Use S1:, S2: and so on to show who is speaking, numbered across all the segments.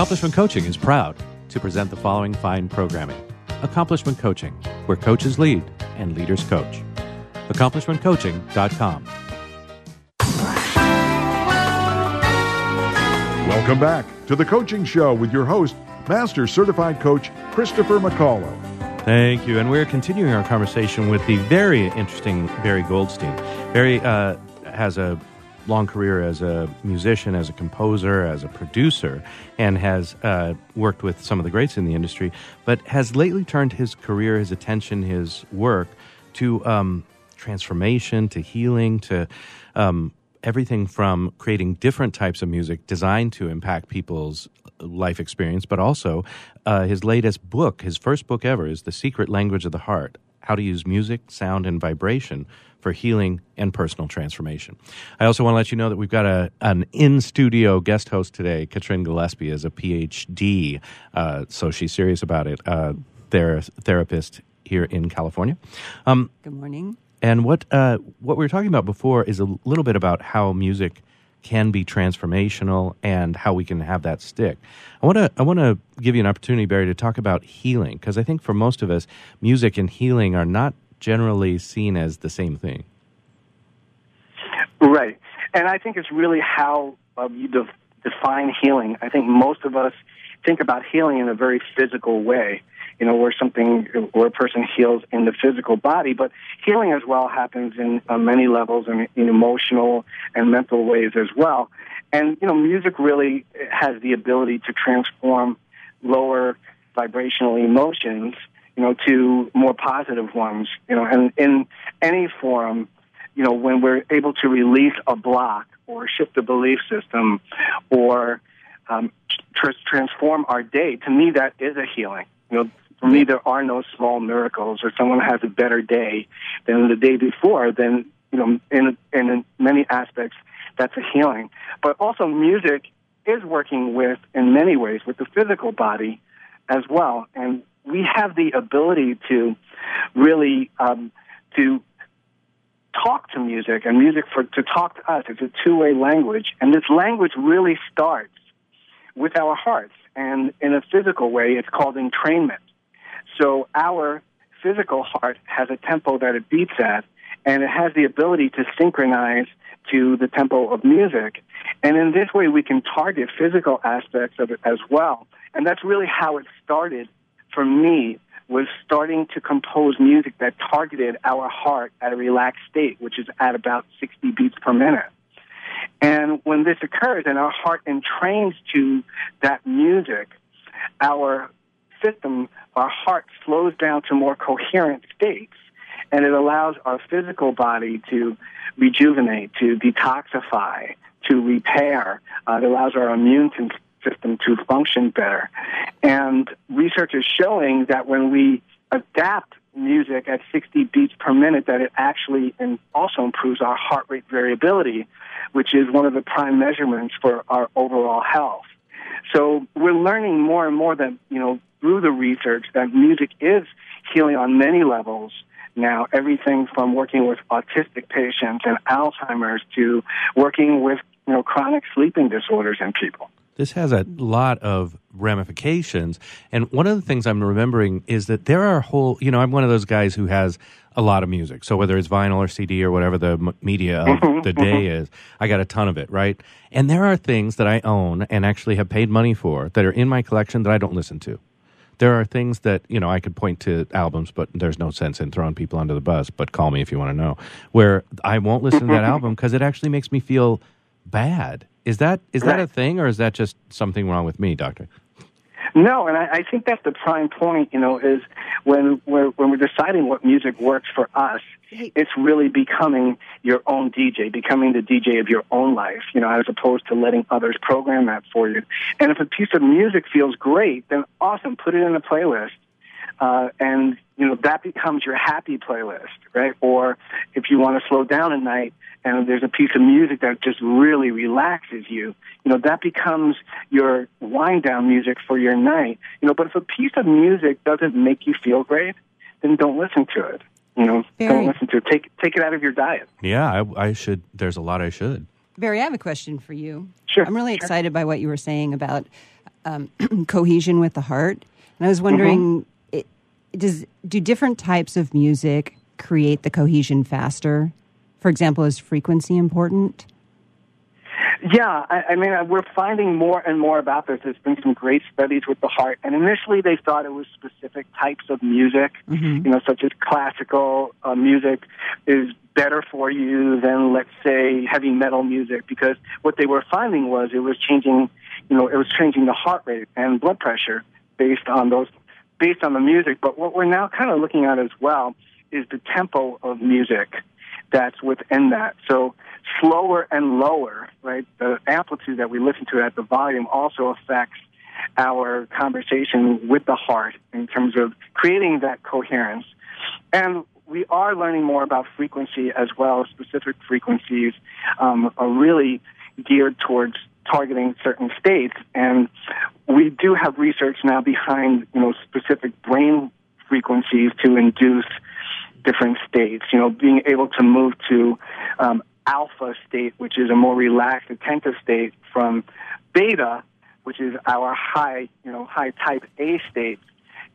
S1: Accomplishment Coaching is proud to present the following fine programming Accomplishment Coaching, where coaches lead and leaders coach. AccomplishmentCoaching.com.
S2: Welcome back to the Coaching Show with your host, Master Certified Coach Christopher McCullough.
S1: Thank you. And we're continuing our conversation with the very interesting Barry Goldstein. Barry uh, has a long career as a musician, as a composer, as a producer, and has uh, worked with some of the greats in the industry, but has lately turned his career, his attention, his work to um, transformation, to healing, to um, everything from creating different types of music designed to impact people's life experience, but also uh, his latest book, his first book ever, is The Secret Language of the Heart How to Use Music, Sound, and Vibration for Healing and Personal Transformation. I also want to let you know that we've got a, an in studio guest host today. Katrin Gillespie is a PhD, uh, so she's serious about it. Uh, they're therapist here in California.
S3: Um, Good morning.
S1: And what uh, what we were talking about before is a little bit about how music can be transformational and how we can have that stick. I want to I want to give you an opportunity, Barry, to talk about healing because I think for most of us, music and healing are not generally seen as the same thing.
S4: Right, and I think it's really how uh, you de- define healing. I think most of us think about healing in a very physical way you know, where something, where a person heals in the physical body, but healing as well happens in uh, many levels and in emotional and mental ways as well. And, you know, music really has the ability to transform lower vibrational emotions, you know, to more positive ones, you know, and in any form, you know, when we're able to release a block or shift a belief system or um, tr- transform our day, to me, that is a healing. You know, for me, there are no small miracles, or someone has a better day than the day before. Then, you know, in in many aspects, that's a healing. But also, music is working with, in many ways, with the physical body as well, and we have the ability to really um, to talk to music and music for to talk to us. It's a two-way language, and this language really starts with our hearts. And in a physical way, it's called entrainment. So our physical heart has a tempo that it beats at, and it has the ability to synchronize to the tempo of music. And in this way, we can target physical aspects of it as well. And that's really how it started for me was starting to compose music that targeted our heart at a relaxed state, which is at about 60 beats per minute. And when this occurs and our heart entrains to that music, our system, our heart slows down to more coherent states, and it allows our physical body to rejuvenate, to detoxify, to repair. Uh, it allows our immune system to function better. And research is showing that when we adapt music at 60 beats per minute, that it actually and also improves our heart rate variability, which is one of the prime measurements for our overall health. So we're learning more and more that, you know, through the research that music is healing on many levels now, everything from working with autistic patients and Alzheimer's to working with, you know, chronic sleeping disorders in people.
S1: This has a lot of ramifications. And one of the things I'm remembering is that there are whole, you know, I'm one of those guys who has a lot of music. So whether it's vinyl or CD or whatever the media of the day is, I got a ton of it, right? And there are things that I own and actually have paid money for that are in my collection that I don't listen to there are things that you know I could point to albums, but there's no sense in throwing people under the bus. But call me if you want to know where I won't listen to that album because it actually makes me feel bad. Is that is that a thing, or is that just something wrong with me, Doctor?
S4: No, and I, I think that's the prime point. You know, is when we're when we're deciding what music works for us, it's really becoming your own DJ, becoming the DJ of your own life. You know, as opposed to letting others program that for you. And if a piece of music feels great, then awesome, put it in a playlist. Uh, and you know that becomes your happy playlist, right? Or if you want to slow down at night, and there's a piece of music that just really relaxes you, you know, that becomes your wind down music for your night. You know, but if a piece of music doesn't make you feel great, then don't listen to it. You know, Barry. don't listen to it. Take take it out of your diet.
S1: Yeah, I, I should. There's a lot I should.
S3: Barry, I have a question for you.
S4: Sure.
S3: I'm really
S4: sure.
S3: excited by what you were saying about um, cohesion with the heart, and I was wondering, it, does do different types of music create the cohesion faster? For example, is frequency important?
S4: Yeah, I, I mean, uh, we're finding more and more about this. There's been some great studies with the heart, and initially they thought it was specific types of music,
S3: Mm-hmm.
S4: you know, such as classical uh, music is better for you than, let's say, heavy metal music, because what they were finding was it was changing, you know, it was changing the heart rate and blood pressure based on those, based on the music. But what we're now kind of looking at as well is the tempo of music that's within that. So slower and lower, right? The amplitude that we listen to at the volume also affects our conversation with the heart in terms of creating that coherence. And we are learning more about frequency as well. Specific frequencies um, are really geared towards targeting certain states. And we do have research now behind, you know, specific brain frequencies to induce different states. You know, being able to move to um, alpha state, which is a more relaxed, attentive state, from beta, which is our high, you know, high type A state,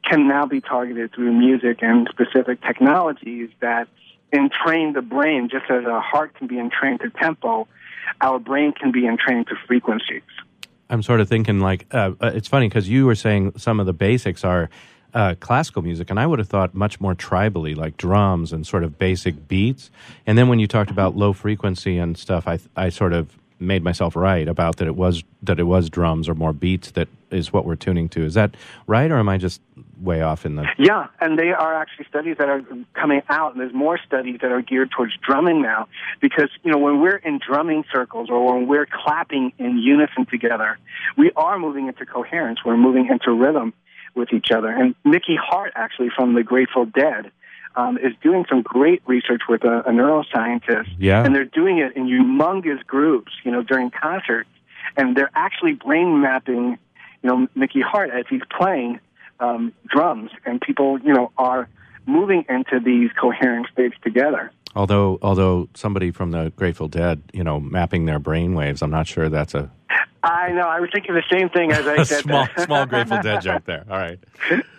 S4: can now be targeted through music and specific technologies that entrain the brain, just as a heart can be entrained to tempo, our brain can be entrained to frequencies.
S1: I'm sort of thinking like uh, uh, it's funny because you were saying some of the basics are uh, classical music, and I would have thought much more tribally, like drums and sort of basic beats. And then when you talked about low frequency and stuff, I I sort of made myself right about that it was that it was drums or more beats that is what we're tuning to. Is that right, or am I just way off in the?
S4: Yeah, and they are actually studies that are coming out, and there's more studies that are geared towards drumming now. Because you know, when we're in drumming circles or when we're clapping in unison together, we are moving into coherence. We're moving into rhythm with each other. And Mickey Hart, actually from the Grateful Dead, um, is doing some great research with a, a neuroscientist,
S1: Yeah.
S4: and they're doing it in humongous groups, you know, during concerts, and they're actually brain mapping, you know, Mickey Hart as he's playing um, drums, and people, you know, are moving into these coherent states together.
S1: Although although somebody from the Grateful Dead, you know, mapping their brain waves, I'm not sure that's a,
S4: I know. I was thinking the same thing as I said.
S1: small
S4: that.
S1: small Grateful Dead joke there. All right.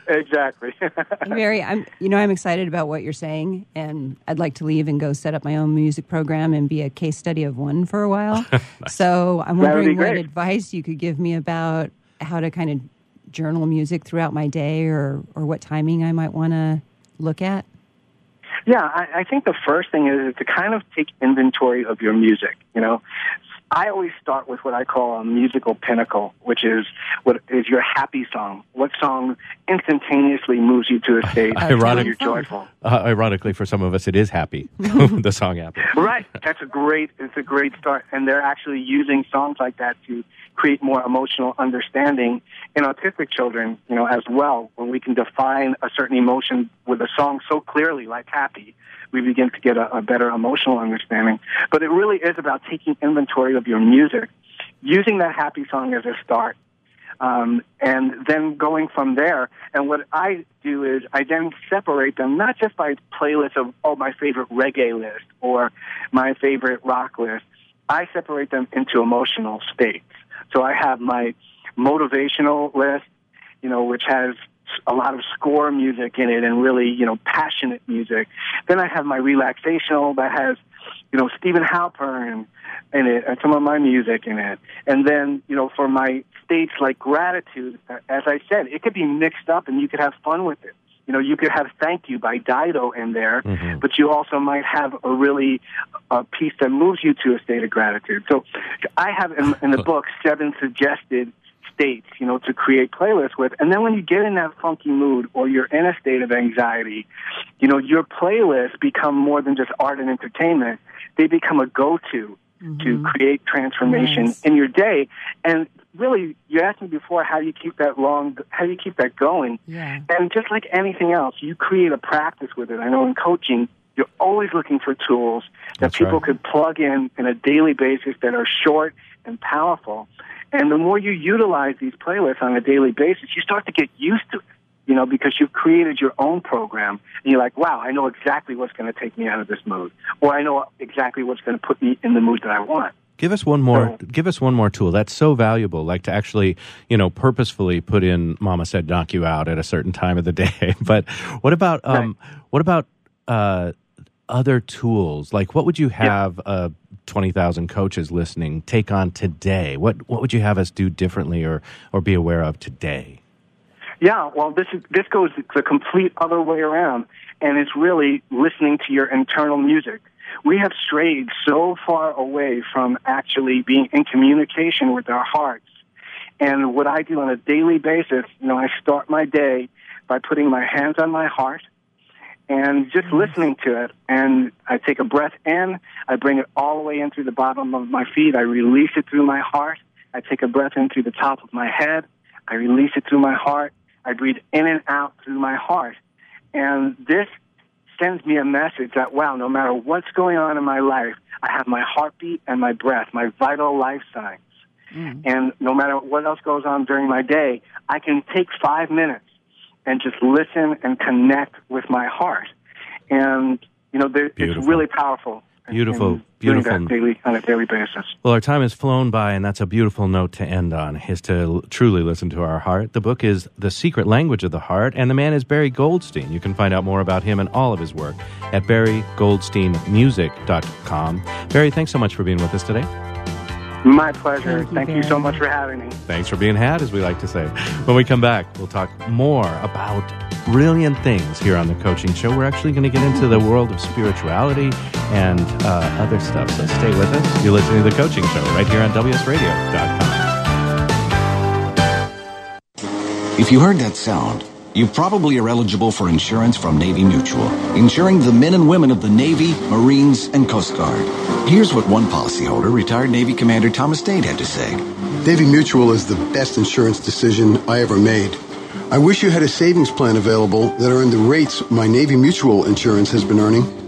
S4: exactly.
S3: Mary, I'm, you know, I'm excited about what you're saying, and I'd like to leave and go set up my own music program and be a case study of one for a while. So I'm
S4: That would be
S3: wondering what advice you could give me about how to kind of journal music throughout my day, or or what timing I might want to look at.
S4: Yeah, I, I think the first thing is to kind of take inventory of your music. You know, I always start with what I call a musical pinnacle, which is what is your happy song. What song instantaneously moves you to a state
S1: Ironic.
S4: you're joyful.
S1: Uh, ironically, for some of us, it is happy. the song "Happy."
S4: Right. That's a great. It's a great start, and they're actually using songs like that to create more emotional understanding in autistic children. You know, as well, when we can define a certain emotion with a song so clearly, like "Happy," we begin to get a, a better emotional understanding. But it really is about taking inventory of your music, using that happy song as a start. Um, and then going from there. And what I do is I then separate them not just by playlists of oh my favorite reggae list or my favorite rock list. I separate them into emotional states. So I have my motivational list, you know, which has a lot of score music in it and really, you know, passionate music. Then I have my relaxational that has, you know, Steven Halpern in it and some of my music in it. And then, you know, for my states like gratitude, as I said, it could be mixed up and you could have fun with it. You know, you could have "Thank You" by Dido in there,
S1: Mhm.
S4: but you also might have a really a piece that moves you to a state of gratitude. So, I have in, in the book seven suggested states, you know, to create playlists with. And then when you get in that funky mood or you're in a state of anxiety, you know, your playlists become more than just art and entertainment. They become a go-to mm-hmm. to create transformation
S3: Nice.
S4: in your day. And really, you asked me before, how do you keep that long? How do you keep that going?
S3: Yeah.
S4: And just like anything else, you create a practice with it. I know in coaching, you're always looking for tools that
S1: That's
S4: people
S1: right.
S4: could plug in on a daily basis that are short and powerful. And the more you utilize these playlists on a daily basis, you start to get used to it. You know, because you've created your own program, and you're like, "Wow, I know exactly what's going to take me out of this mood, or I know exactly what's going to put me in the mood that I want."
S1: Give us one more. So, give us one more tool. That's so valuable. Like to actually, you know, purposefully put in "Mama said knock you out" at a certain time of the day. but what about um, right. what about uh, other tools? Like, what would you have uh, twenty thousand coaches listening take on today? What what would you have us do differently or or be aware of today?
S4: Yeah, well, this is, this goes the complete other way around, and it's really listening to your internal music we have strayed so far away from actually being in communication with our hearts. And what I do on a daily basis, you know, I start my day by putting my hands on my heart and just mm-hmm. listening to it. And I take a breath in, I bring it all the way in through the bottom of my feet, I release it through my heart. I take a breath in through the top of my head, I release it through my heart. I breathe in and out through my heart. And this sends me a message that, wow, no matter what's going on in my life, I have my heartbeat and my breath, my vital life signs. Mm. And no matter what else goes on during my day, I can take five minutes and just listen and connect with my heart. And, you know, it's really powerful.
S1: Beautiful, beautiful.
S4: Daily, on a daily basis.
S1: Well, our time has flown by, and that's a beautiful note to end on, is to truly listen to our heart. The book is The Secret Language of the Heart, and the man is Barry Goldstein. You can find out more about him and all of his work at barrygoldsteinmusic.com. Barry, thanks so much for being with us today.
S4: My pleasure. Thank, you, Thank you, so much for having me.
S1: Thanks for being had, as we like to say. When we come back, we'll talk more about brilliant things here on the Coaching Show. We're actually going to get into the world of spirituality and uh, other stuff. So stay with us. You're listening to the Coaching Show right here on WSRadio.com.
S5: If you heard that sound, you probably are eligible for insurance from Navy Mutual, insuring the men and women of the Navy, Marines, and Coast Guard. Here's what one policyholder, retired Navy Commander Thomas Dade, had to say.
S6: Navy Mutual is the best insurance decision I ever made. I wish you had a savings plan available that earned the rates my Navy Mutual insurance has been earning.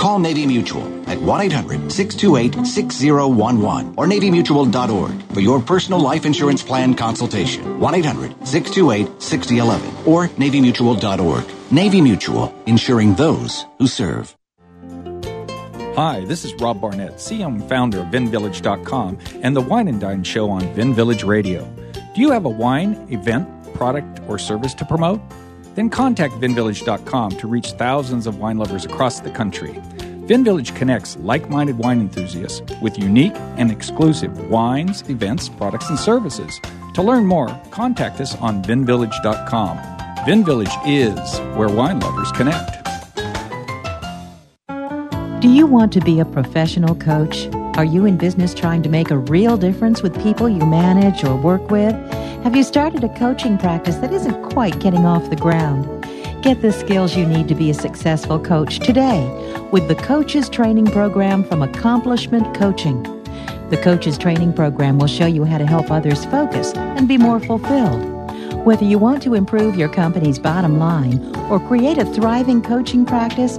S5: Call Navy Mutual at 1-800-628-6011 or NavyMutual.org for your personal life insurance plan consultation. 1-800-628-6011 or NavyMutual.org. Navy Mutual, insuring those who serve.
S7: Hi, this is Rob Barnett, and founder of VinVillage.com and the Wine and Dine Show on Vin Village Radio. Do you have a wine, event, product, or service to promote? Then contact vinvillage.com to reach thousands of wine lovers across the country. VinVillage connects like minded wine enthusiasts with unique and exclusive wines, events, products, and services. To learn more, contact us on vinvillage.com. VinVillage is where wine lovers connect.
S8: Do you want to be a professional coach? Are you in business trying to make a real difference with people you manage or work with? Have you started a coaching practice that isn't quite getting off the ground? Get the skills you need to be a successful coach today with the Coaches Training Program from Accomplishment Coaching. The Coaches Training Program will show you how to help others focus and be more fulfilled. Whether you want to improve your company's bottom line or create a thriving coaching practice,